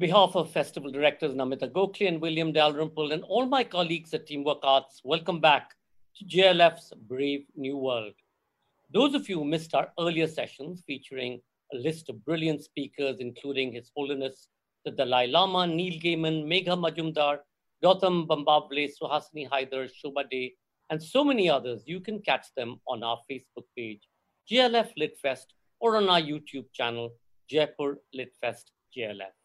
behalf of festival directors Namita Gokhale and William Dalrymple and all my colleagues at Teamwork Arts, welcome back to JLF's Brave New World. Those of you who missed our earlier sessions featuring a list of brilliant speakers, including His Holiness the Dalai Lama, Neil Gaiman, Megha Majumdar, Gautam Bambawale, Suhasini Haidar, Shobha De, and so many others, you can catch them on our Facebook page, JLF Litfest, or on our YouTube channel, Jaipur Litfest JLF.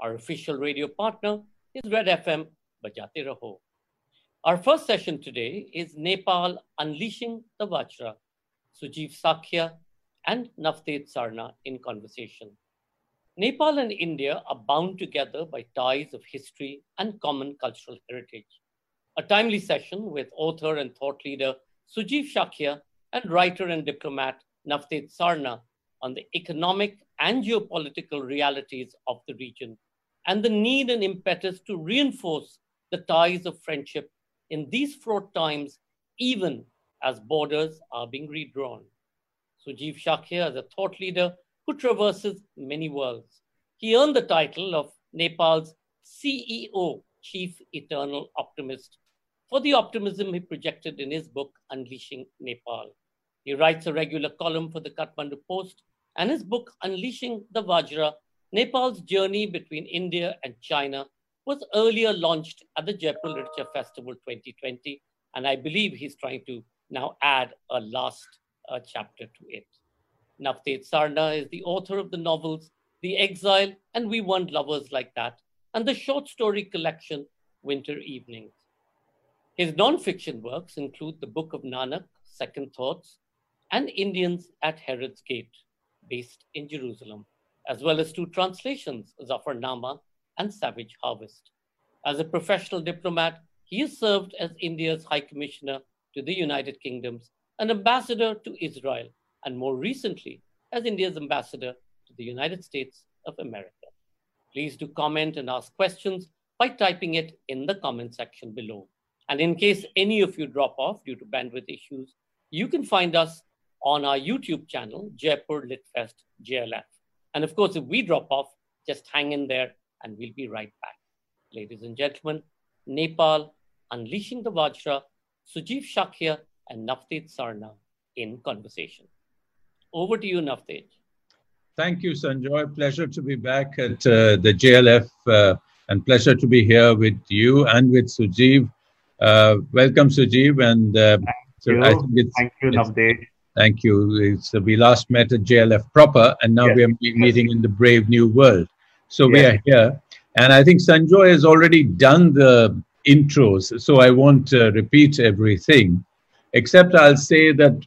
Our official radio partner is Red FM, Bajate Raho. Our first session today is Nepal Unleashing the Vajra, Sujeev Shakya and Navtej Sarna in conversation. Nepal and India are bound together by ties of history and common cultural heritage. A timely session with author and thought leader Sujeev Shakya and writer and diplomat Navtej Sarna on the economic and geopolitical realities of the region and the need and impetus to reinforce the ties of friendship in these fraught times, even as borders are being redrawn. Sujeev Shakya is a thought leader who traverses many worlds. He earned the title of Nepal's CEO, Chief Eternal Optimist, for the optimism he projected in his book, Unleashing Nepal. He writes a regular column for the Kathmandu Post, and his book, Unleashing the Vajra, Nepal's journey between India and China was earlier launched at the Jaipur Literature Festival 2020, and I believe he's trying to now add a last uh, chapter to it. Navtej Sarna is the author of the novels The Exile and We Weren't Lovers Like That, and the short story collection Winter Evenings. His non-fiction works include the Book of Nanak, Second Thoughts, and Indians at Herod's Gate, based in Jerusalem as well as two translations, Zafarnama and Savage Harvest. As a professional diplomat, he has served as India's High Commissioner to the United Kingdoms, an ambassador to Israel, and more recently, as India's ambassador to the United States of America. Please do comment and ask questions by typing it in the comment section below. And in case any of you drop off due to bandwidth issues, you can find us on our YouTube channel, Jaipur Litfest JLF. And of course, if we drop off, just hang in there and we'll be right back. Ladies and gentlemen, Nepal, Unleashing the Vajra, Sujeev Shakya, and Navtej Sarna in conversation. Over to you, Navtej. Thank you, Sanjoy. Pleasure to be back at uh, the JLF uh, and pleasure to be here with you and with Sujeev. Uh, welcome, Sujeev. And uh, Thank you. I think it's, Thank you, Navtej. Thank you. It's, uh, we last met at JLF proper, and now yes. we are meeting in the brave new world. So yes. we are here, and I think Sanjoy has already done the intros, so I won't uh, repeat everything, except I'll say that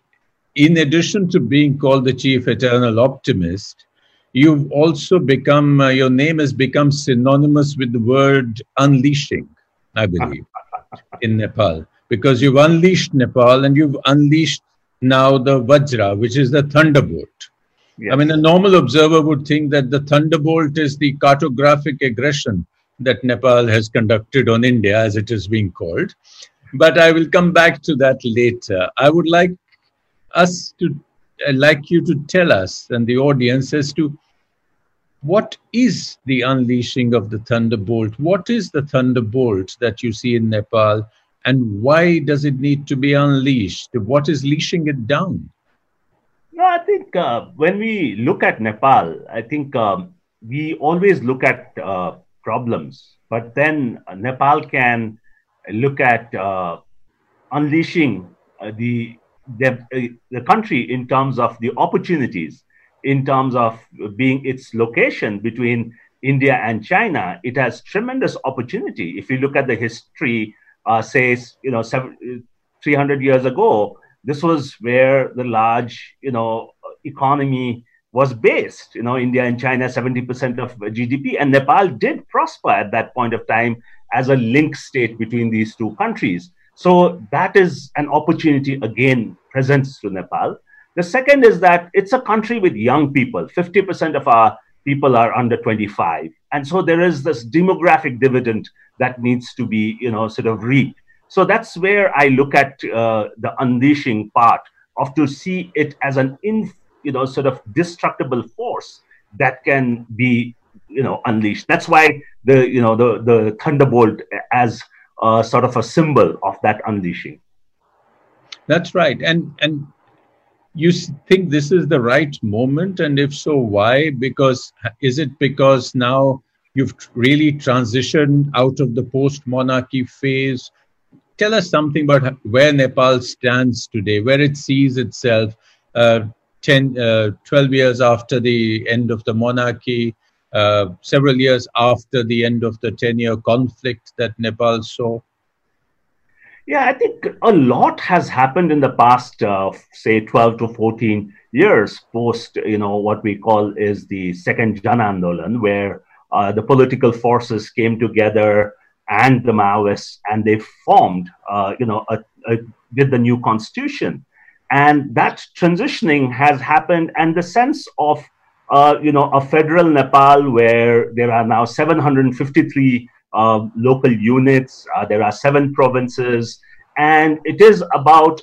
in addition to being called the chief eternal optimist, you've also become uh, your name has become synonymous with the word unleashing, I believe, in Nepal, because you've unleashed Nepal and you've unleashed now the Vajra, which is the thunderbolt. Yes. I mean, a normal observer would think that the thunderbolt is the cartographic aggression that Nepal has conducted on India, as it is being called. But I will come back to that later. I would like us to, uh, like you to tell us and the audience as to what is the unleashing of the thunderbolt? What is the thunderbolt that you see in Nepal? And why does it need to be unleashed? What is leashing it down? No, I think uh, when we look at Nepal, I think um, we always look at uh, problems, but then Nepal can look at uh, unleashing uh, the the, uh, the country in terms of the opportunities, in terms of being its location between India and China. It has tremendous opportunity. If you look at the history uh, says, you know, seven, 300 years ago, this was where the large, you know, economy was based. You know, India and China, 70% of GDP, and Nepal did prosper at that point of time as a link state between these two countries. So that is an opportunity again presents to Nepal. The second is that it's a country with young people. 50% of our people are under 25. And so there is this demographic dividend that needs to be, you know, sort of reaped. So that's where I look at uh, the unleashing part of to see it as an in, you know, sort of destructible force that can be you know unleashed. That's why the you know the the thunderbolt as sort of a symbol of that unleashing. That's right, and and you think this is the right moment, and if so, why? Because is it because now you've really transitioned out of the post-monarchy phase? Tell us something about where Nepal stands today, where it sees itself. Uh, 10, uh, 12 years after the end of the monarchy, uh, several years after the end of the 10 year conflict that Nepal saw? Yeah, I think a lot has happened in the past, uh, say, 12 to 14 years post, you know, what we call is the second Jan Andolan, where uh, the political forces came together and the Maoists, and they formed, uh, you know, a, a, with the new constitution. And that transitioning has happened, and the sense of uh, you know, a federal Nepal where there are now 753 uh, local units, uh, there are seven provinces, and it is about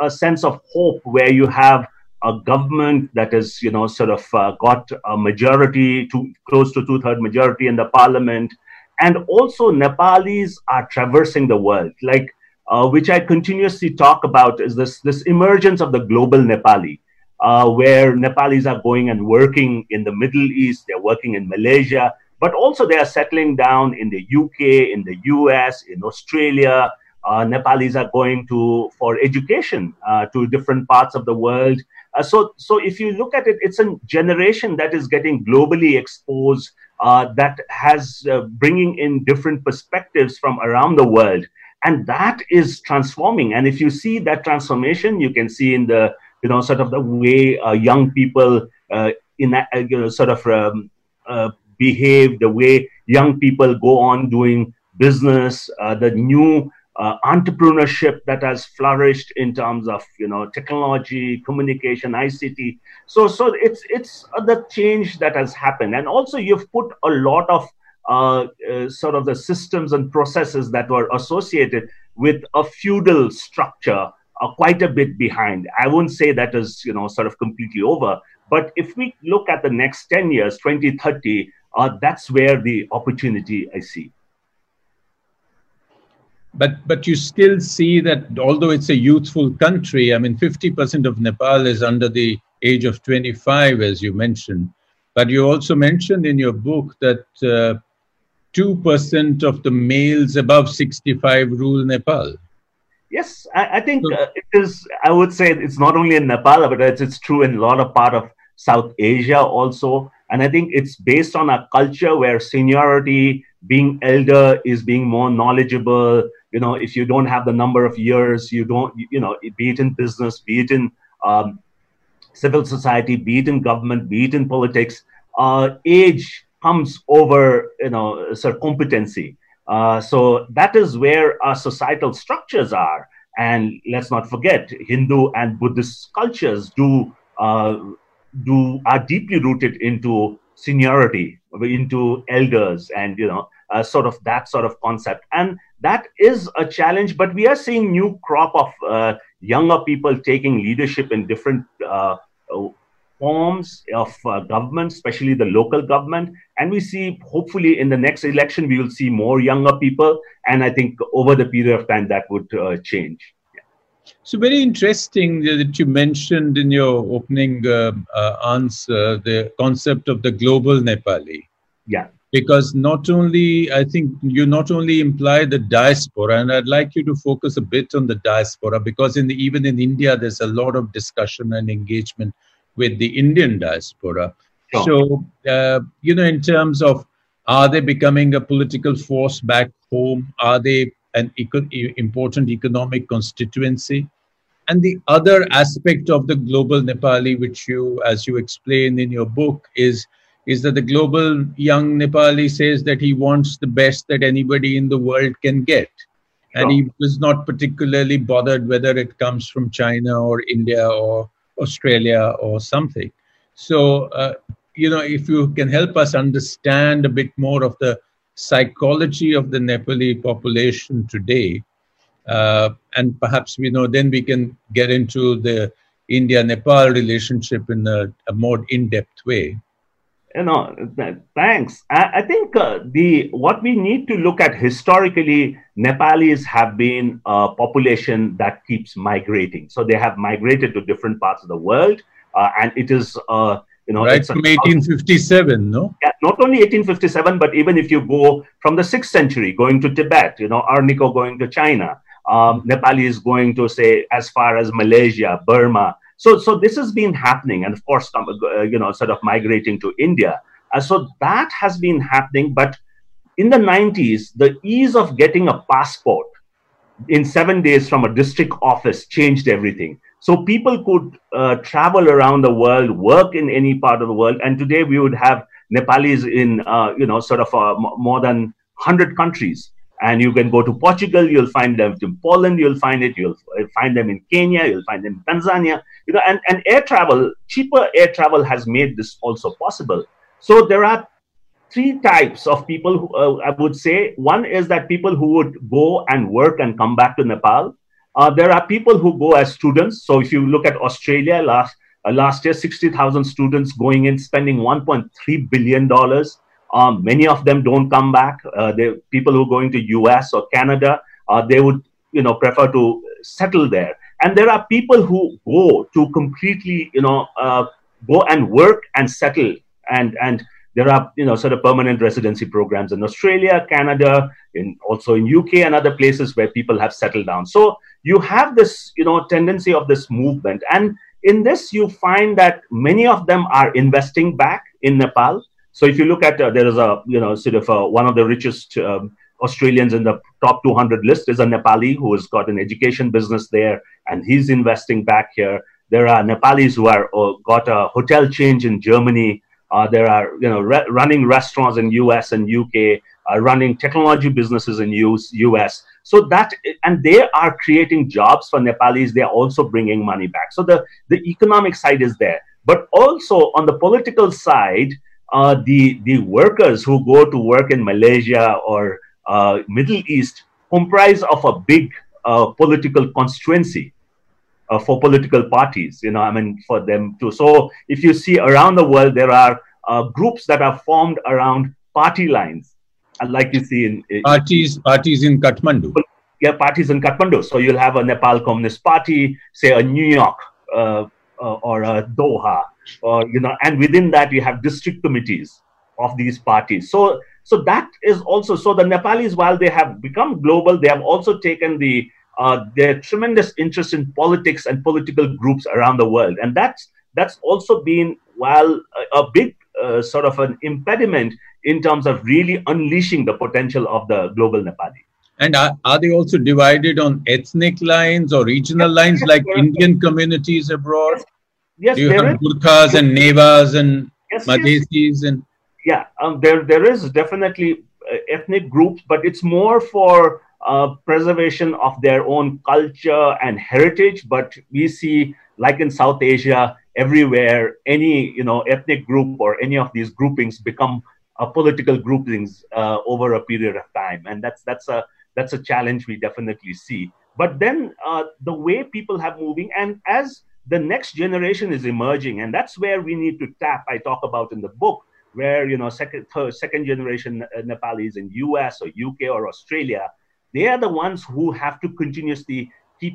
a sense of hope where you have a government that is, you know, sort of uh, got a majority, to close to two-third majority in the parliament, and also Nepalis are traversing the world, like uh, which I continuously talk about is this this emergence of the global Nepali uh, where Nepalis are going and working in the Middle East, they're working in Malaysia, but also they are settling down in the UK, in the US, in Australia. Uh, Nepalis are going to for education uh, to different parts of the world. Uh, so, so if you look at it, it's a generation that is getting globally exposed, uh, that has uh, bringing in different perspectives from around the world, and that is transforming. And if you see that transformation, you can see in the you know, sort of the way uh, young people in uh, you know sort of um, behave, the way young people go on doing business, uh, the new uh, entrepreneurship that has flourished in terms of you know technology, communication, ICT. So so it's it's the change that has happened, and also you've put a lot of sort of the systems and processes that were associated with a feudal structure uh, quite a bit behind. I won't say that is, you know, sort of completely over. But if we look at the next 10 years, 2030, uh, that's where the opportunity I see. But but you still see that although it's a youthful country, I mean, 50% of Nepal is under the age of 25, as you mentioned. But you also mentioned in your book that uh, 2% of the males above 65 rule Nepal. Yes, I, I think uh, it is. I would say it's not only in Nepal, but it's, it's true in a lot of part of South Asia also. And I think it's based on a culture where seniority, being elder, is being more knowledgeable. You know, if you don't have the number of years, you don't. You know, be it in business, be it in um, civil society, be it in government, be it in politics, uh, age comes over you know sort of competency uh, so that is where our societal structures are. And let's not forget, Hindu and Buddhist cultures do uh, do are deeply rooted into seniority, into elders, and you know, uh, sort of that sort of concept. And that is a challenge. But we are seeing new crop of uh, younger people taking leadership in different uh, forms of uh, government, especially the local government. And we see, hopefully, in the next election, we will see more younger people. And I think over the period of time, that would uh, change. So, very interesting that you mentioned in your opening uh, uh, answer the concept of the global Nepali. Yeah. Because not only, I think you not only imply the diaspora, and I'd like you to focus a bit on the diaspora because in the, even in India, there's a lot of discussion and engagement with the Indian diaspora. Sure. So, uh, you know, in terms of are they becoming a political force back home? Are they an eco- important economic constituency? And the other aspect of the global Nepali, which you, as you explain in your book, is is that the global young Nepali says that he wants the best that anybody in the world can get. And he was not particularly bothered whether it comes from China or India or Australia or something. So, uh, you know, if you can help us understand a bit more of the psychology of the Nepali population today, uh, and perhaps we know then we can get into the India Nepal relationship in a, a more in depth way. you know, th- thanks. I, I think uh, the what we need to look at historically, Nepalis have been a population that keeps migrating. So they have migrated to different parts of the world, uh, and it is. Uh, you know, right from 1857, no? Yeah, not only 1857, but even if you go from the sixth century, going to Tibet, you know, Arniko going to China, um, is going to say as far as Malaysia, Burma, so, so this has been happening, and of course, uh, you know, sort of migrating to India. Uh, so that has been happening. But in the 90s, the ease of getting a passport in seven days from a district office changed everything. So people could uh, travel around the world, work in any part of the world, and today we would have Nepalis in, uh, you know, sort of uh, more than 100 countries and you can go to Portugal, you'll find them in Poland, you'll find it, you'll find them in Kenya, you'll find them in Tanzania, you know, and, and air travel, cheaper air travel has made this also possible. So there are three types of people who, uh, I would say. One is that people who would go and work and come back to Nepal. Uh, there are people who go as students. So if you look at Australia, last uh, last year, 60,000 students going in, spending 1.3 billion dollars. Um, many of them don't come back. Uh, people who are going to US or Canada, uh, they would you know prefer to settle there. And there are people who go to completely you know uh, go and work and settle and and there are you know sort of permanent residency programs in Australia, Canada, in also in UK and other places where people have settled down. So you have this you know tendency of this movement, and in this you find that many of them are investing back in Nepal. So if you look at uh, there is a you know sort of uh, one of the richest um, Australians in the top 200 list is a Nepali who has got an education business there, and he's investing back here. There are Nepalis who are uh, got a hotel change in Germany. Uh, there are you know re- running restaurants in US and UK, running technology businesses in US, US. So that and they are creating jobs for Nepalis. They are also bringing money back. So the the economic side is there, but also on the political side uh, the the workers who go to work in Malaysia or uh, Middle East comprise of a big uh, political constituency uh, for political parties. You know, I mean, for them too. So if you see around the world, there are uh, groups that are formed around party lines, like you see in, in parties parties in Kathmandu. Yeah, parties in Kathmandu. So you'll have a Nepal Communist Party, say a New York uh, or a Doha uh, you know, and within that you have district committees of these parties. So, so that is also so the Nepalis, while they have become global, they have also taken the uh, their tremendous interest in politics and political groups around the world, and that's that's also been while a, a big uh, sort of an impediment in terms of really unleashing the potential of the global Nepali. And are, are they also divided on ethnic lines or regional lines like Indian communities abroad? Yes, yes, you have Gurkhas and Newars and yes, Madhesis yes. and yeah, um, there there is definitely uh, ethnic groups, but it's more for uh, preservation of their own culture and heritage. But we see, like in South Asia, everywhere, any you know ethnic group or any of these groupings become a political groupings uh, over a period of time, and that's that's a that's a challenge we definitely see. But then uh, the way people have moving, and as the next generation is emerging and that's where we need to tap i talk about in the book where you know second third, second generation uh, nepalis in us or uk or australia they are the ones who have to continuously keep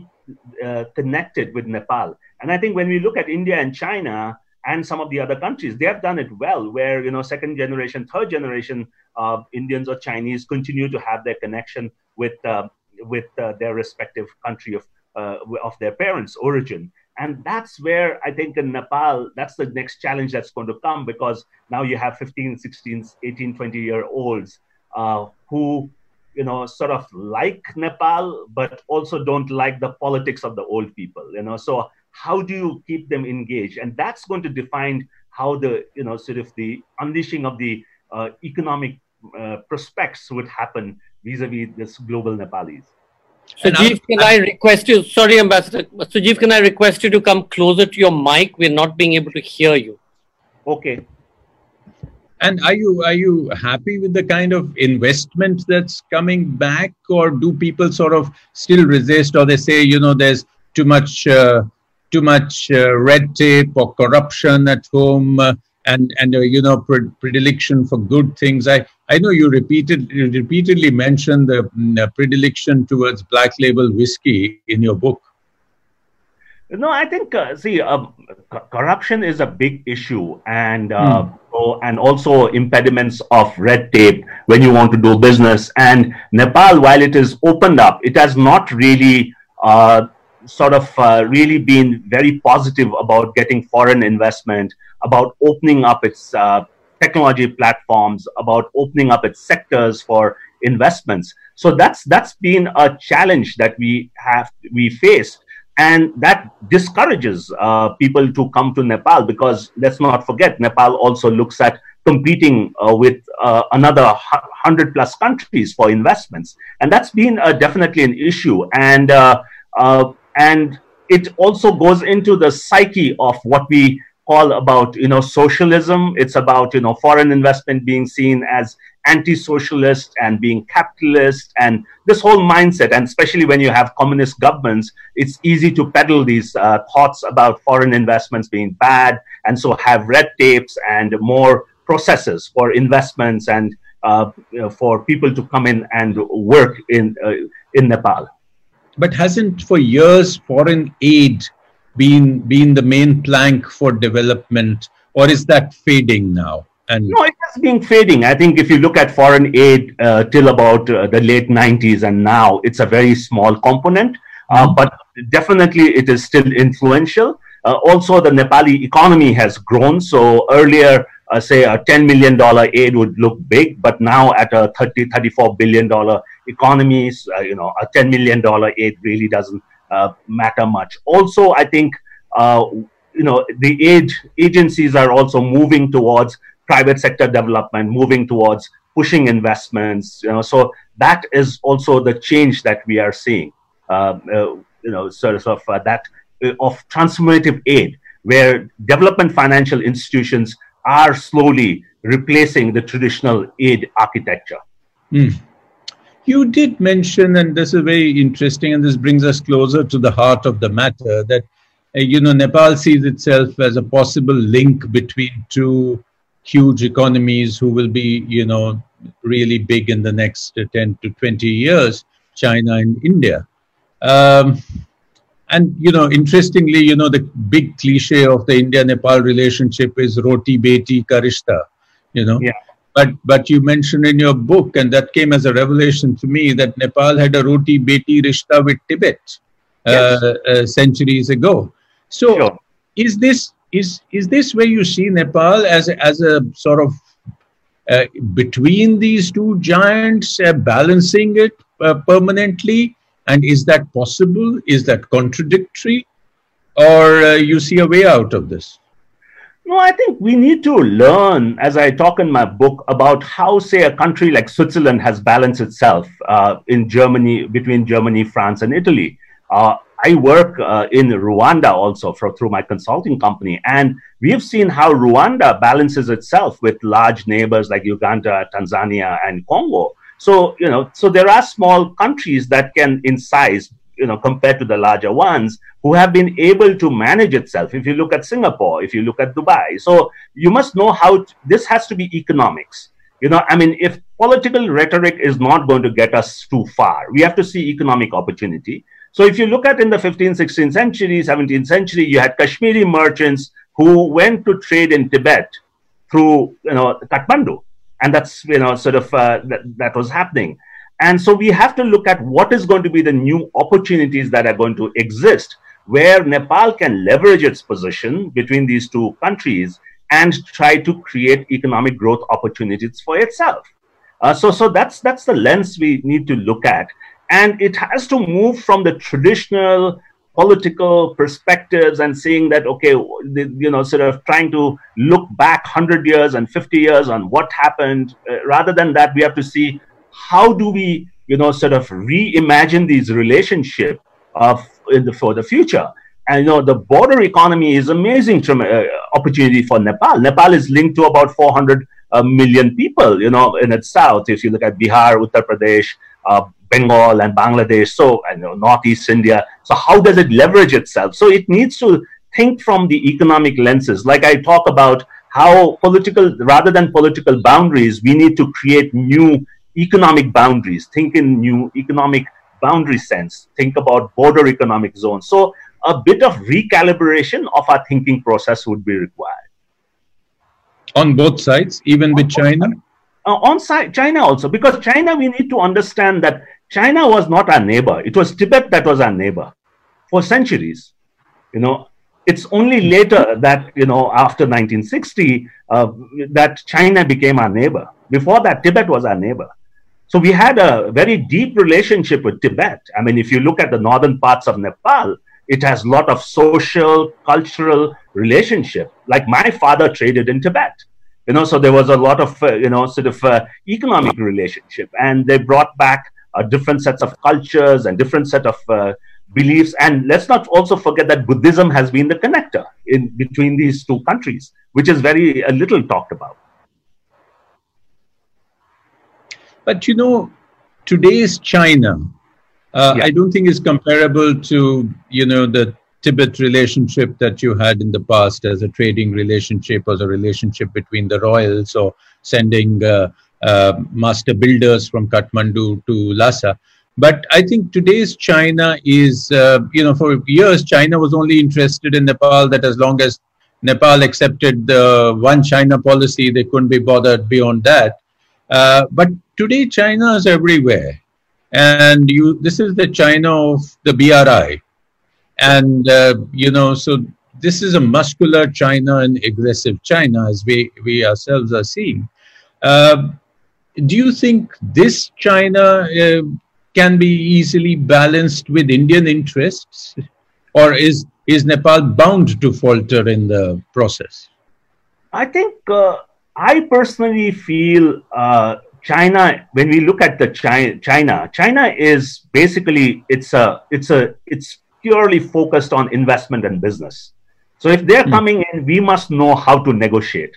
uh, connected with nepal. And i think when we look at india and china and some of the other countries they have done it well where you know second generation third generation uh, indians or chinese continue to have their connection with uh, with uh, their respective country of uh, of their parents origin. And that's where i think in nepal that's the next challenge that's going to come because now you have 15 16 18 20 year olds uh, who you know sort of like nepal but also don't like the politics of the old people you know so how do you keep them engaged and that's going to define how the you know sort of the unleashing of the uh, economic uh, prospects would happen vis-a-vis this global nepalis Sujeev, can I request you? Sorry, Ambassador. Sujeev, can I request you to come closer to your mic? We're not being able to hear you. Okay. And are you are you happy with the kind of investment that's coming back, or do people sort of still resist, or they say, you know, there's too much uh, too much uh, red tape or corruption at home, uh, and and uh, you know pre- predilection for good things. I I know you repeated you repeatedly mentioned the uh, predilection towards black label whiskey in your book. No, I think uh, see, um, corruption is a big issue, and uh, mm. so, and also impediments of red tape when you want to do business. And Nepal, while it is opened up, it has not really uh, sort of uh, really been very positive about getting foreign investment, about opening up its uh, technology platforms, about opening up its sectors for investments. So that's that's been a challenge that we have we face and that discourages uh, people to come to Nepal because let's not forget Nepal also looks at competing uh, with uh, another 100 plus countries for investments. And that's been uh, definitely an issue. And uh, uh, and it also goes into the psyche of what we call about you know socialism. It's about you know foreign investment being seen as anti-socialist and being capitalist and this whole mindset and especially when you have communist governments it's easy to peddle these uh, thoughts about foreign investments being bad and so have red tapes and more processes for investments and uh, for people to come in and work in uh, in Nepal. But hasn't for years foreign aid been been the main plank for development or is that fading now and no, it has been fading. I think if you look at foreign aid uh, till about uh, the late 90s and now, it's a very small component, uh, mm-hmm. but definitely it is still influential. Uh, also, the Nepali economy has grown. So earlier, uh, say a $10 million aid would look big, but now at a 30, $34 billion economy, uh, you know, a $10 million aid really doesn't matter much. Also, I think you know the aid agencies are also moving towards private sector development, moving towards pushing investments. You know, so that is also the change that we are seeing. Uh, uh, you know, sort of uh, that uh, of transformative aid, where development financial institutions are slowly replacing the traditional aid architecture. Mm. You did mention, and this is very interesting, and this brings us closer to the heart of the matter, that uh, you know Nepal sees itself as a possible link between two huge economies who will be, you know, really big in the next 10 to 20 years, China and India. Um, and, you know, interestingly, you know, the big cliche of the India-Nepal relationship is roti beti karishta, you know. Yeah. But, but you mentioned in your book, and that came as a revelation to me, that Nepal had a roti beti rishta with Tibet uh, uh, centuries ago. So sure. is this is is this where you see Nepal as a, as a sort of uh, between these two giants, uh, balancing it uh, permanently? And is that possible? Is that contradictory? Or uh, you see a way out of this? No, I think we need to learn, as I talk in my book, about how, say, a country like Switzerland has balanced itself uh, in Germany, between Germany, France, and Italy. Uh, I work uh, in Rwanda also for, through my consulting company, and we've seen how Rwanda balances itself with large neighbors like Uganda, Tanzania, and Congo. So you know, so there are small countries that can, in size, you know, compared to the larger ones, who have been able to manage itself. If you look at Singapore, if you look at Dubai, so you must know how t- this has to be economics. You know, I mean, if political rhetoric is not going to get us too far, we have to see economic opportunity so if you look at in the 15th, 16th century, 17th century, you had Kashmiri merchants who went to trade in Tibet through, you know, Kathmandu. And that's, you know, sort of uh, that, that was happening. And so we have to look at what is going to be the new opportunities that are going to exist where Nepal can leverage its position between these two countries and try to create economic growth opportunities for itself. Uh, so, so that's that's the lens we need to look at and it has to move from the traditional political perspectives and seeing that okay you know sort of trying to look back 100 years and 50 years on what happened uh, rather than that we have to see how do we you know sort of reimagine these relationships of the, for the future. And you know the border economy is amazing uh, opportunity for nepal. Nepal is linked to about 400 uh, million people you know in its south. If you look at bihar uttar pradesh uh, Bengal and Bangladesh, so and you know, Northeast India. So how does it leverage itself? So it needs to think from the economic lenses. Like I talk about how political, rather than political boundaries, we need to create new economic boundaries, think in new economic boundary sense, think about border economic zones. So a bit of recalibration of our thinking process would be required. On both sides, even with China? Uh, on China also, because China, we need to understand that China was not our neighbor. It was Tibet that was our neighbor for centuries. You know, it's only later that, you know, after 1960, uh, that China became our neighbor. Before that, Tibet was our neighbor. So we had a very deep relationship with Tibet. I mean, if you look at the northern parts of Nepal, it has a lot of social, cultural relationship. Like my father traded in Tibet, you know, so there was a lot of, uh, you know, sort of uh, economic relationship. And they brought back uh, different sets of cultures and different set of uh, beliefs. And let's not also forget that Buddhism has been the connector in between these two countries, which is very a little talked about. But you know, today's China, uh, yeah. I don't think is comparable to you know the Tibet relationship that you had in the past as a trading relationship, as a relationship between the royals or sending uh, uh, master builders from Kathmandu to Lhasa. But I think today's China is, uh, you know, for years China was only interested in Nepal. That as long as Nepal accepted the one China policy, they couldn't be bothered beyond that. Uh, but today China is everywhere, and you this is the China of the BRI, and uh, you know so this is a muscular China and aggressive China as we we ourselves are seeing. Uh, do you think this China uh, can be easily balanced with Indian interests, or is is Nepal bound to falter in the process? I think uh, I personally feel uh, China. When we look at the China, China, China is basically it's a it's a it's purely focused on investment and business. So if they're mm. coming in, we must know how to negotiate.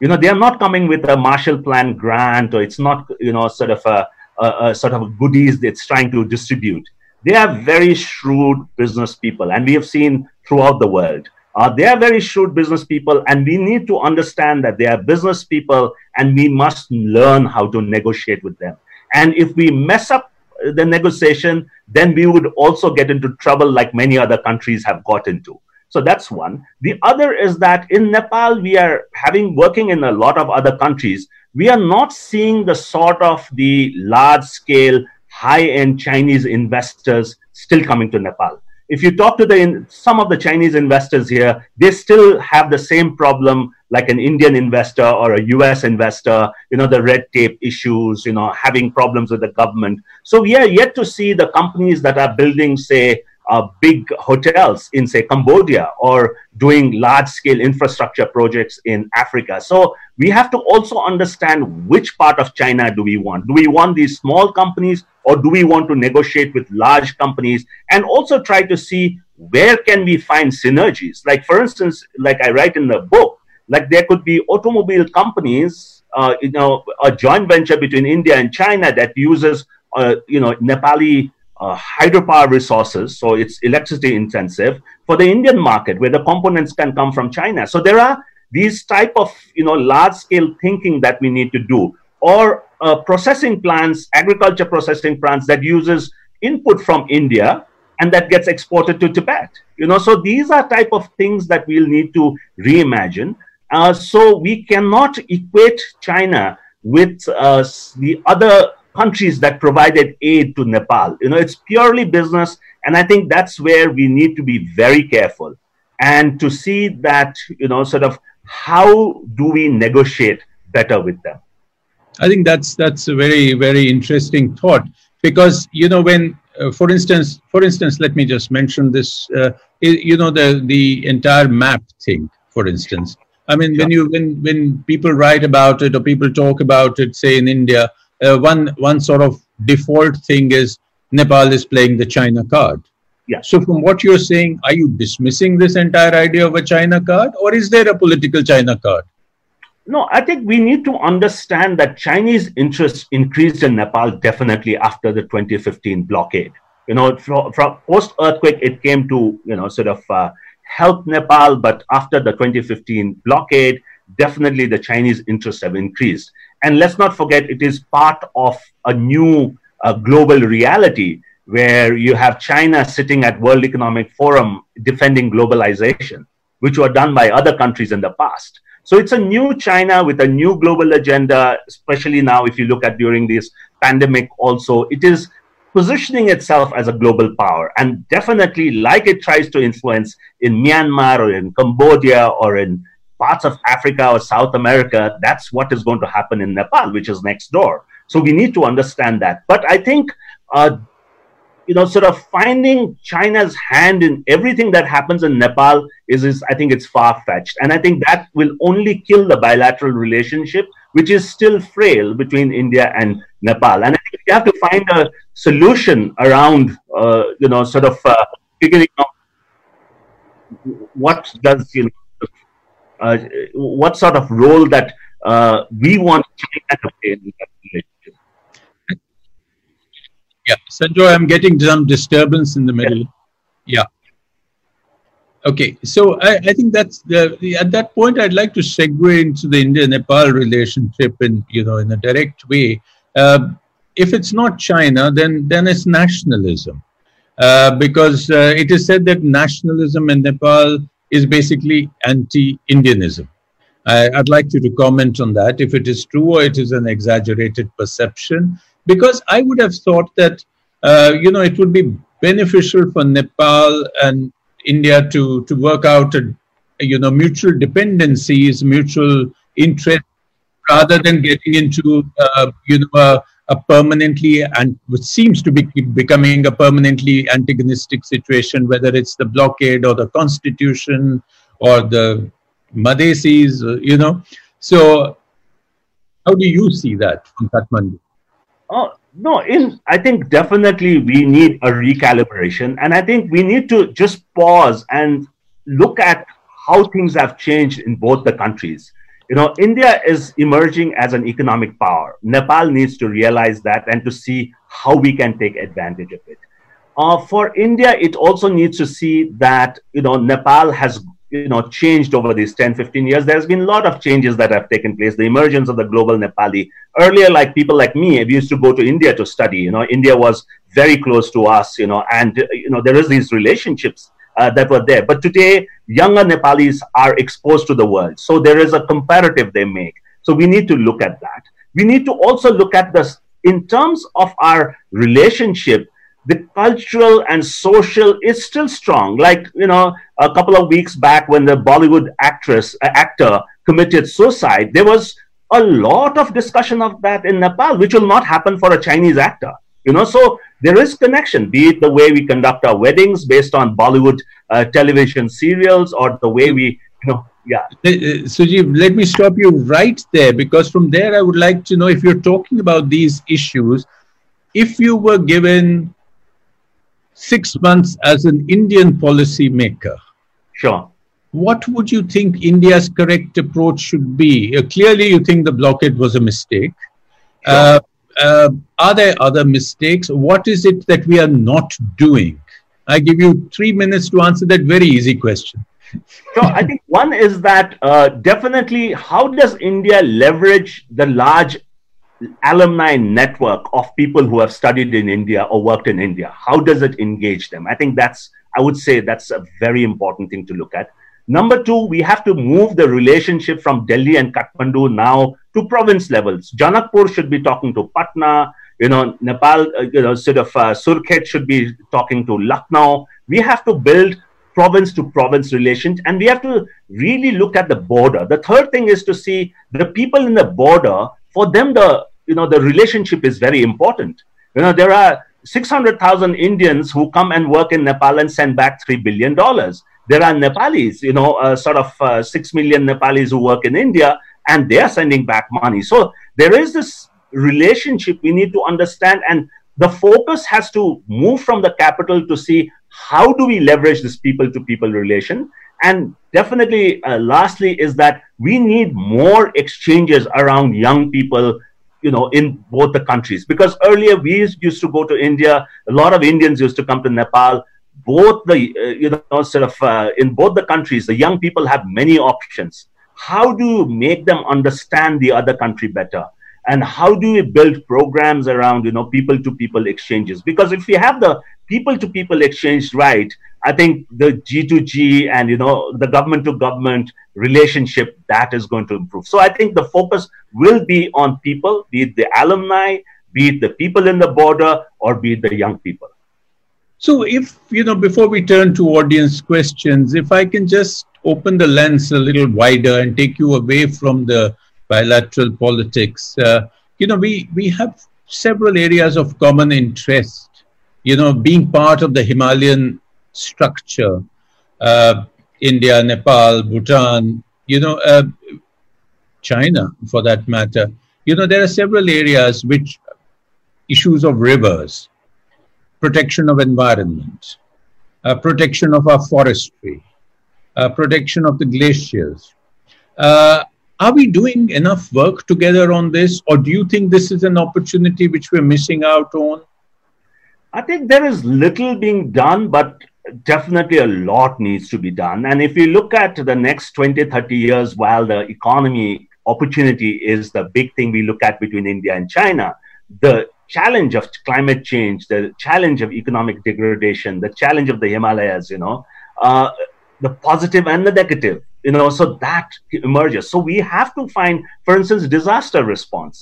You know, they are not coming with a Marshall Plan grant, or it's not you know sort of a, a, a sort of goodies it's trying to distribute. They are very shrewd business people, and we have seen throughout the world. Uh, they are very shrewd business people, and we need to understand that they are business people, and we must learn how to negotiate with them. And if we mess up the negotiation, then we would also get into trouble like many other countries have got into. So that's one. The other is that in Nepal, we are having working in a lot of other countries. We are not seeing the sort of the large scale, high end Chinese investors still coming to Nepal if you talk to the some of the Chinese investors here, they still have the same problem like an Indian investor or a US investor, you know, the red tape issues, you know, having problems with the government. So we are yet to see the companies that are building, say, uh, big hotels in, say, Cambodia or doing large scale infrastructure projects in Africa. So we have to also understand which part of China do we want. Do we want these small companies or do we want to negotiate with large companies and also try to see where can we find synergies? Like, for instance, like I write in the book, like there could be automobile companies, uh, you know, a joint venture between India and China that uses, uh, you know, Nepali uh, hydropower resources, so it's electricity intensive for the Indian market, where the components can come from China. So there are these type of you know large scale thinking that we need to do, or uh, processing plants, agriculture processing plants that uses input from India and that gets exported to Tibet. You know, so these are type of things that we'll need to reimagine. Uh, so we cannot equate China with uh, the other countries that provided aid to Nepal. You know, it's purely business, and I think that's where we need to be very careful and to see that you know sort of how do we negotiate better with them. I think that's that's a very very interesting thought because you know when uh, for instance for instance let me just mention this uh, you know the the entire map thing for instance i mean when you when when people write about it or people talk about it say in india uh, one one sort of default thing is Nepal is playing the China card. Yeah. So from what you're saying, are you dismissing this entire idea of a China card, or is there a political China card? No, I think we need to understand that Chinese interest increased in Nepal definitely after the 2015 blockade. You know, from, from post earthquake, it came to you know sort of uh, help Nepal, but after the 2015 blockade, definitely the Chinese interests have increased. And let's not forget, it is part of a new uh, global reality where you have China sitting at World Economic Forum defending globalization, which were done by other countries in the past. So it's a new China with a new global agenda, especially now if you look at during this pandemic also. It is positioning itself as a global power and definitely like it tries to influence in Myanmar or in Cambodia or in parts of Africa or South America, that's what is going to happen in Nepal, which is next door. So we need to understand that. But I think uh, you know, sort of finding China's hand in everything that happens in Nepal is, is I think it's far fetched. And I think that will only kill the bilateral relationship, which is still frail between India and Nepal. And I think we have to find a solution around, uh, you know, sort of uh, figuring out what does, you know, what sort of role that uh, we want China to play in that relationship. Yeah, Sanjoy, I'm getting some disturbance in the middle. Yeah. Okay, so I, I think that's the, the, at that point I'd like to segue into the India-Nepal relationship in you know in a direct way. Uh, if it's not China, then then it's nationalism, uh, because uh, it is said that nationalism in Nepal is basically anti-Indianism. I, would like you to comment on that if it is true or it is an exaggerated perception because I would have thought that uh, you know it would be beneficial for Nepal and India to to work out a, you know mutual dependencies, mutual interest, rather than getting into uh, you know a, a, permanently and which seems to be becoming a permanently antagonistic situation, whether it's the blockade or the constitution or the Madhesis, uh, you know. So, how do you see that from Kathmandu? Oh, no, in I think definitely we need a recalibration. And I think we need to just pause and look at how things have changed in both the countries. You know, India is emerging as an economic power. Nepal needs to realize that and to see how we can take advantage of it. Uh, for India, it also needs to see that, you know, Nepal has you know changed over these 10 15 years. There's been a lot of changes that have taken place. The emergence of the global nepali. Earlier like people like me we used to go to india to study. You know india was very close to us you know and you know there is these relationships uh, that were there but today younger nepalis are exposed to the world so there is a comparative they make so we need to look at that we need to also look at this in terms of our relationship the cultural and social is still strong. Like, you know, a couple of weeks back when the Bollywood actress, uh, actor committed suicide, there was a lot of discussion of that in Nepal, which will not happen for a Chinese actor. You know, so there is connection, be it the way we conduct our weddings based on Bollywood uh, television serials or the way we, you know, yeah. Uh, uh, Sujeev, let me stop you right there because from there I would like to know if you're talking about these issues, if you were given six months as an Indian policy maker. Sure. What would you think India's correct approach should be? Uh, clearly, you think the blockade was a mistake. Sure. Uh, uh, are there other mistakes? What is it that we are not doing? I give you three minutes to answer that very easy question. so I think one is that uh, definitely how does India leverage the large alumni network of people who have studied in India or worked in India? How does it engage them? I think that's, I would say that's a very important thing to look at. Number two, we have to move the relationship from Delhi and Kathmandu now to province levels. Janakpur should be talking to Patna, you know, Nepal, uh, you know, sort of uh, Surkhet should be talking to Lucknow. We have to build province to province relations and we have to really look at the border. The third thing is to see the people in the border for them the you know the relationship is very important you know there are 600000 indians who come and work in nepal and send back 3 billion dollars there are nepalis you know uh, sort of uh, 6 million nepalis who work in india and they are sending back money. So there is this relationship we need to understand and the focus has to move from the capital to see how do we leverage this people to people relation. And definitely, uh, lastly, is that we need more exchanges around young people you know in both the countries. Because earlier we used to go to india a lot of indians used to come to nepal both the uh, you know sort of uh, in both the countries the young people have many options how do you make them understand the other country better? And how do we build programs around, you know, people to people exchanges? Because if we have the people to people exchange right, I think the G2G and, you know, the government to government relationship, that is going to improve. So I think the focus will be on people, be it the alumni, be it the people in the border, or be it the young people. So, if, you know, before we turn to audience questions, if I can just open the lens a little wider and take you away from the bilateral politics, uh, you know, we, we have several areas of common interest. You know, being part of the Himalayan structure, uh, India, Nepal, Bhutan, you know, uh, China for that matter. You know, there are several areas which issues of rivers, protection of environment, uh, protection of our forestry, uh, protection of the glaciers. Uh, are we doing enough work together on this, or do you think this is an opportunity which we're missing out on? I think there is little being done, but definitely a lot needs to be done. And if you look at the next 20, 30 years, while the economy opportunity is the big thing we look at between India and China, the challenge of climate change, the challenge of economic degradation, the challenge of the Himalayas, you know, uh, the positive and the negative, you know, so that emerges. So we have to find, for instance, disaster response.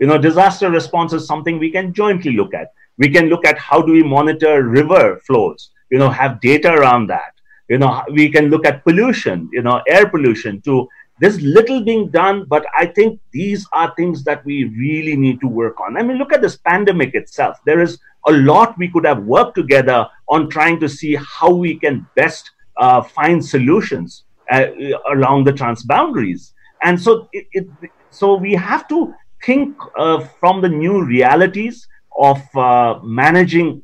You know, disaster response is something we can jointly look at. We can look at how do we monitor river flows, you know, have data around that. You know, we can look at pollution, you know, air pollution to there's little being done, but I think these are things that we really need to work on. I mean, look at this pandemic itself. There is a lot we could have worked together on trying to see how we can best uh, find solutions uh, along the transboundaries. And so, it, it, so we have to think uh, from the new realities of uh, managing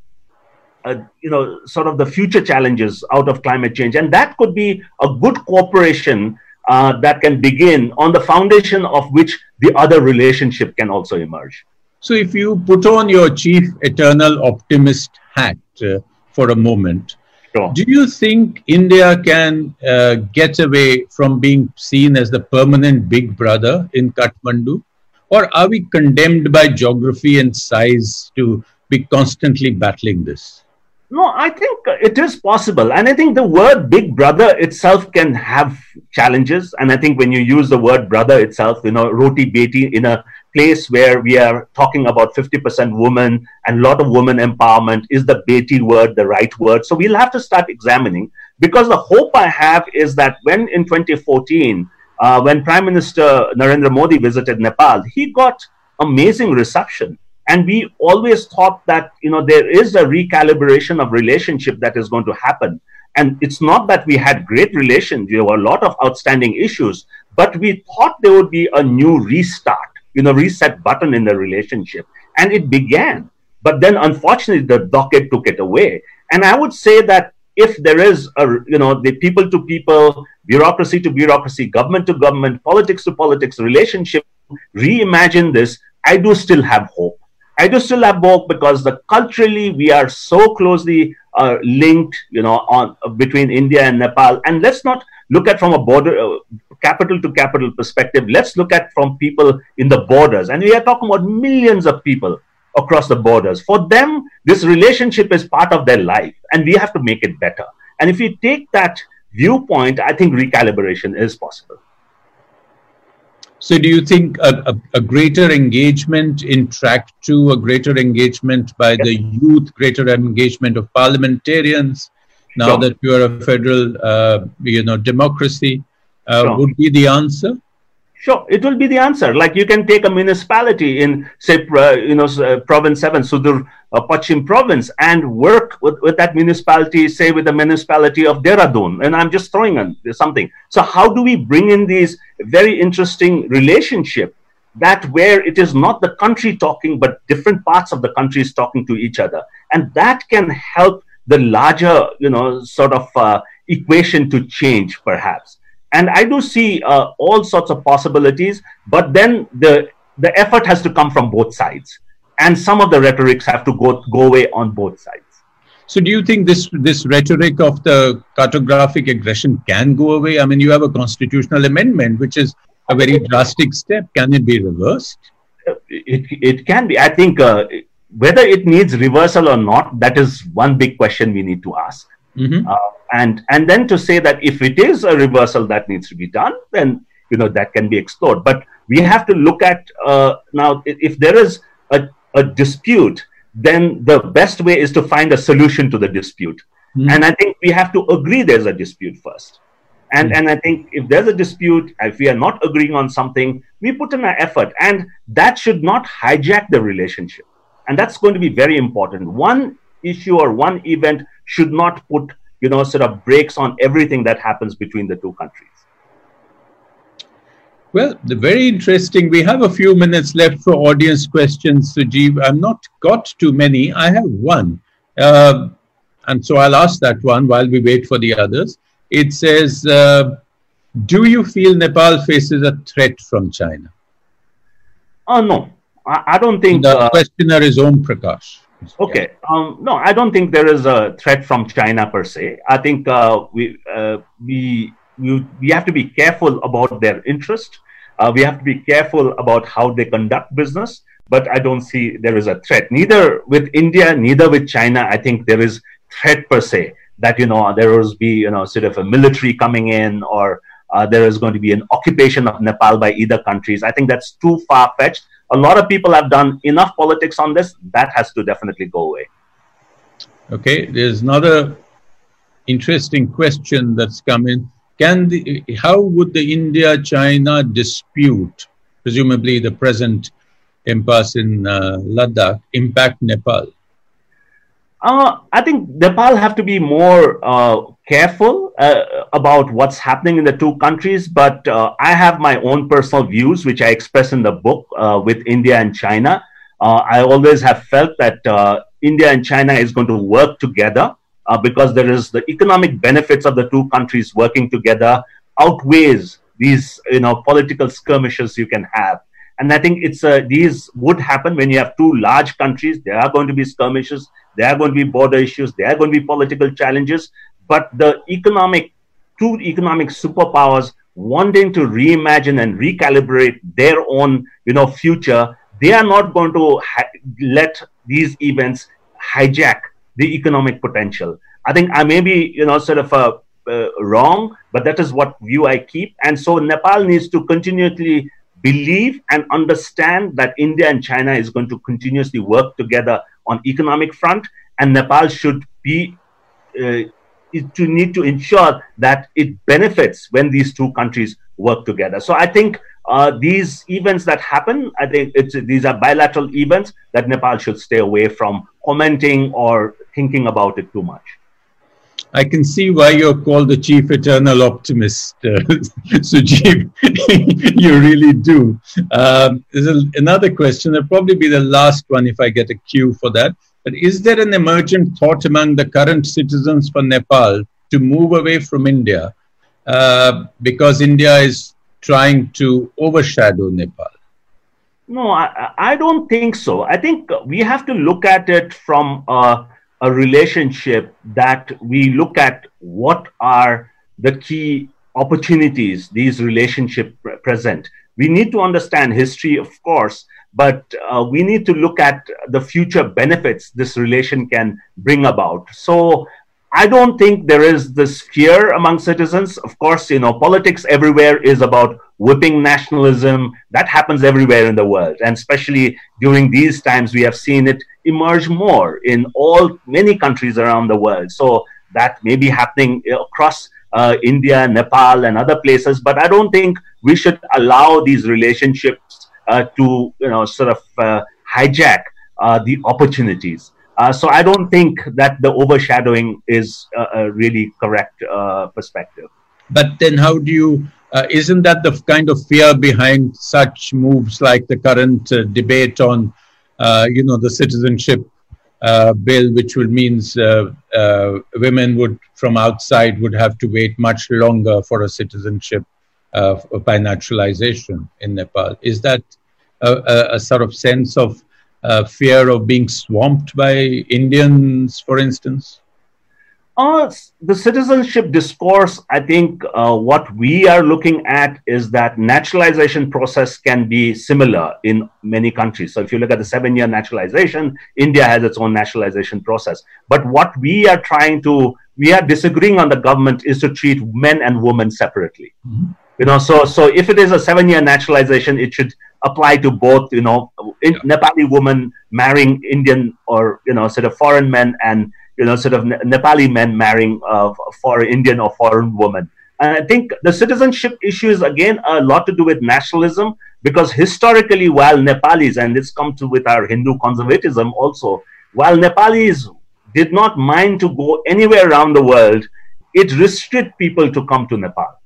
uh, you know, sort of the future challenges out of climate change. And that could be a good cooperation uh, that can begin on the foundation of which the other relationship can also emerge. So, if you put on your chief eternal optimist hat uh, for a moment, sure. do you think India can uh, get away from being seen as the permanent big brother in Kathmandu? Or are we condemned by geography and size to be constantly battling this? No, I think it is possible. And I think the word big brother itself can have challenges. And I think when you use the word brother itself, you know, roti beti in a place where we are talking about 50% women and a lot of women empowerment, is the beti word the right word? So we'll have to start examining because the hope I have is that when in 2014, uh, when Prime Minister Narendra Modi visited Nepal, he got amazing reception and we always thought that you know there is a recalibration of relationship that is going to happen. And it's not that we had great relations there were a lot of outstanding issues but we thought there would be a new restart you know reset button in the relationship. And it began. But then unfortunately the docket took it away. And i would say that if there is a you know the people to people bureaucracy to bureaucracy government to government politics to politics relationship reimagine this i do still have hope I do still have hope because the culturally we are so closely uh, linked, you know, on between India and Nepal. And let's not look at from a border uh, capital to capital perspective. Let's look at from people in the borders, and we are talking about millions of people across the borders. For them, this relationship is part of their life, and we have to make it better. And if we take that viewpoint, I think recalibration is possible. So, do you think a, a, a, greater engagement in track two, a greater engagement by the youth, greater engagement of parliamentarians, now sure. that you are a federal, uh, you know, democracy, uh, sure. would be the answer? Sure, it will be the answer. Like you can take a municipality in, say, uh, you know, uh, province seven, Sudur uh, Pachim province, and work with, with that municipality, say, with the municipality of Dehradun. And I'm just throwing on something. So, how do we bring in these very interesting relationship that where it is not the country talking, but different parts of the country is talking to each other, and that can help the larger, you know, sort of uh, equation to change, perhaps and i do see uh, all sorts of possibilities but then the the effort has to come from both sides and some of the rhetorics have to go go away on both sides So do you think this this rhetoric of the cartographic aggression can go away? I mean, you have a constitutional amendment, which is a very drastic step. Can it be reversed? It, it can be. I think uh, whether it needs reversal or not, that is one big question we need to ask. Mm-hmm. Uh, and and then to say that if it is a reversal that needs to be done, then you know that can be explored. But we have to look at uh, now if there is a, a dispute, then the best way is to find a solution to the dispute. Mm-hmm. And I think we have to agree there's a dispute first. And, mm-hmm. and I think if there's a dispute, if we are not agreeing on something, we put in our effort. And that should not hijack the relationship. And that's going to be very important. One issue or one event should not put, you know, sort of brakes on everything that happens between the two countries. Well, the very interesting. We have a few minutes left for audience questions, Sujeev. I've not got too many. I have one. Uh, and so I'll ask that one while we wait for the others. It says, uh, Do you feel Nepal faces a threat from China? Oh, no. I, I don't think. The uh, questioner is Om Prakash. Okay. Um, no, I don't think there is a threat from China per se. I think uh, we, uh, we, we, we have to be careful about their interest. Uh, we have to be careful about how they conduct business. But I don't see there is a threat. Neither with India, neither with China. I think there is threat per se that you know there will be you know sort of a military coming in or uh, there is going to be an occupation of Nepal by either countries. I think that's too far fetched a lot of people have done enough politics on this. That has to definitely go away. Okay, there's another interesting question that's come in. Can the, how would the India-China dispute, presumably the present impasse in uh, Ladakh, impact Nepal? Uh, I think Nepal have to be more uh, careful uh, about what's happening in the two countries. But uh, I have my own personal views, which I express in the book uh, with India and China. Uh, I always have felt that India and China is going to work together because there is the economic benefits of the two countries working together outweighs these you know political skirmishes you can have and I think it's uh, these would happen when you have two large countries. There are going to be skirmishes. There are going to be border issues. There are going to be political challenges. But the economic, two economic superpowers wanting to reimagine and recalibrate their own, you know, future, they are not going to let these events hijack the economic potential. I think I may be, you know, sort of uh, uh, wrong, but that is what view I keep. And so Nepal needs to continually believe and understand that India and China is going to continuously work together on economic front, and Nepal should be uh, to need to ensure that it benefits when these two countries work together. So I think uh, these events that happen, I think it's these are bilateral events that Nepal should stay away from commenting or thinking about it too much. I can see why you're called the chief eternal optimist, uh, you really do. Um, there's a, another question. That'll probably be the last one if I get a cue for that. But is there an emergent thought among the current citizens for Nepal to move away from India uh, because India is trying to overshadow Nepal? No, I, I don't think so. I think we have to look at it from a a relationship that we look at what are the key opportunities these relationships present. We need to understand history, of course, but uh, we need to look at the future benefits this relation can bring about. So I don't think there is this fear among citizens. Of course, you know, politics everywhere is about whipping nationalism. That happens everywhere in the world. And especially during these times, we have seen it emerge more in all many countries around the world. So that may be happening across uh, India, Nepal, and other places. But I don't think we should allow these relationships to, you know, sort of uh, hijack uh, the opportunities. Uh, so I don't think that the overshadowing is a, really correct uh, perspective. But then, how do you? Uh, isn't that the kind of fear behind such moves like the current uh, debate on, uh, you know, the citizenship uh, bill, which would means women would from outside would have to wait much longer for a citizenship by naturalization in Nepal? Is that a, a, a sort of sense of uh, fear of being swamped by Indians, for instance? Uh, the citizenship discourse, I think uh, what we are looking at is that naturalization process can be similar in many countries. So if you look at the seven year naturalization, India has its own naturalization process. But what we are trying to, we are disagreeing on the government is to treat men and women separately. Mm-hmm. You know, so so if it is a seven year naturalization, it should apply to both, you know, in, yeah. Nepali women marrying Indian or, you know, sort of foreign men and you know, sort of Nepali men marrying uh, for Indian or foreign women. And I think the citizenship issue is again a lot to do with nationalism because historically, while Nepalis, and this comes to with our Hindu conservatism also, while Nepalis did not mind to go anywhere around the world, it restricted people to come to Nepal.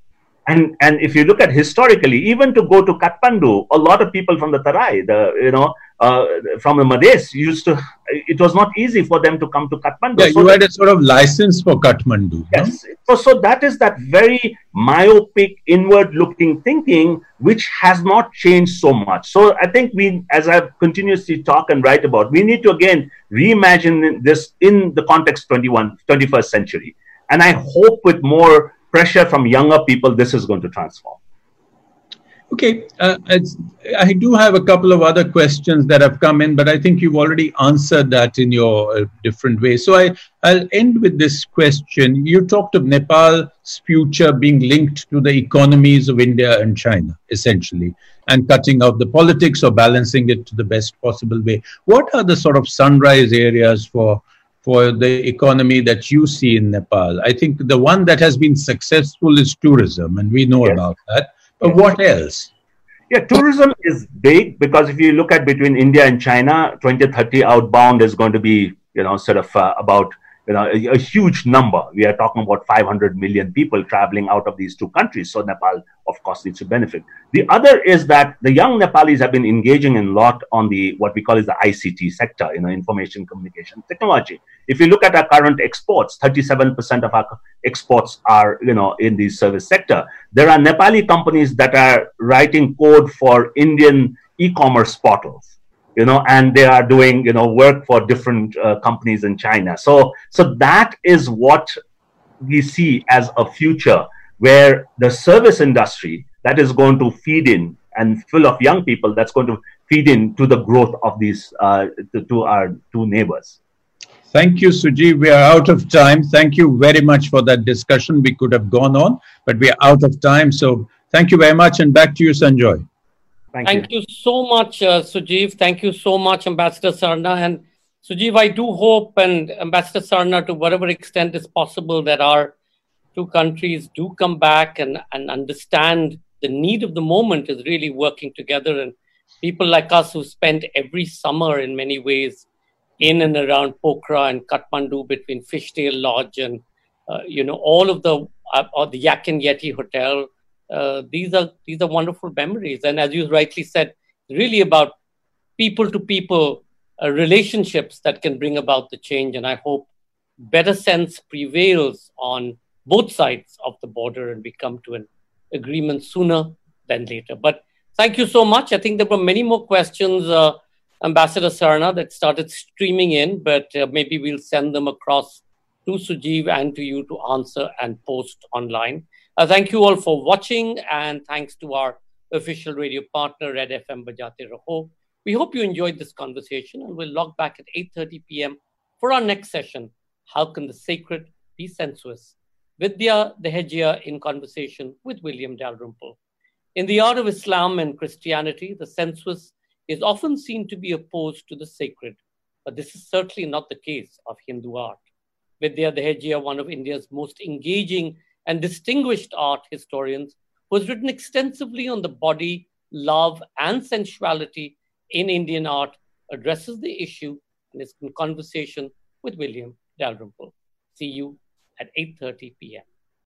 And, and if you look at historically, even to go to Kathmandu, a lot of people from the Tarai, the you know, uh, from the Madhes used to, it was not easy for them to come to Kathmandu. Yeah, so you had a sort of license for Kathmandu. Yes. No? So, so that is that very myopic, inward looking thinking, which has not changed so much. So I think we, as I've continuously talk and write about, we need to again reimagine this in the context 21, 21st century. And I hope with more pressure from younger people, this is going to transform. Okay, uh, I do have a couple of other questions that have come in, but I think you've already answered that in your uh, different ways. So I, I'll end with this question. You talked of Nepal's future being linked to the economies of India and China, essentially, and cutting out the politics or balancing it to the best possible way. What are the sort of sunrise areas for for the economy that you see in Nepal? I think the one that has been successful is tourism, and we know yes. about that but what else? Yeah, tourism is big because if you look at between India and China, 2030 outbound is going to be, you know, sort of uh, about you know, a, a, huge number. We are talking about 500 million people traveling out of these two countries. So Nepal, of course, needs to benefit. The other is that the young Nepalis have been engaging in a lot on the what we call is the ICT sector, you know, information communication technology. If you look at our current exports, 37% of our exports are, you know, in the service sector. There are Nepali companies that are writing code for Indian e-commerce portals you know, and they are doing, you know, work for different uh, companies in China. So, so that is what we see as a future where the service industry that is going to feed in and full of young people that's going to feed in to the growth of these uh, to, to our two neighbors. Thank you, Suji. We are out of time. Thank you very much for that discussion. We could have gone on, but we are out of time. So thank you very much. And back to you, Sanjoy. Thank, Thank you. you. so much, uh, Sujeev. Thank you so much, Ambassador Sarna. And Sujeev, I do hope, and Ambassador Sarna, to whatever extent is possible, that our two countries do come back and, and understand the need of the moment is really working together. And people like us who spent every summer in many ways in and around Pokhara and Kathmandu between Fishtail Lodge and, uh, you know, all of the, uh, or the Yak and Yeti Hotel, uh, these are these are wonderful memories. And as you rightly said, really about people to people uh, relationships that can bring about the change. And I hope better sense prevails on both sides of the border and we come to an agreement sooner than later. But thank you so much. I think there were many more questions, uh, Ambassador Sarna, that started streaming in, but uh, maybe we'll send them across to Sujeev and to you to answer and post online. Uh, thank you all for watching, and thanks to our official radio partner, Red FM Bajate Raho. We hope you enjoyed this conversation, and we'll log back at 8.30 p.m. for our next session, How Can the Sacred Be Sensuous? Vidya Dehejia in conversation with William Dalrymple. In the art of Islam and Christianity, the sensuous is often seen to be opposed to the sacred, but this is certainly not the case of Hindu art. Vidya Dehejia, one of India's most engaging and distinguished art historians, who has written extensively on the body, love, and sensuality in Indian art, addresses the issue and is in conversation with William Dalrymple. See you at 8.30 p.m.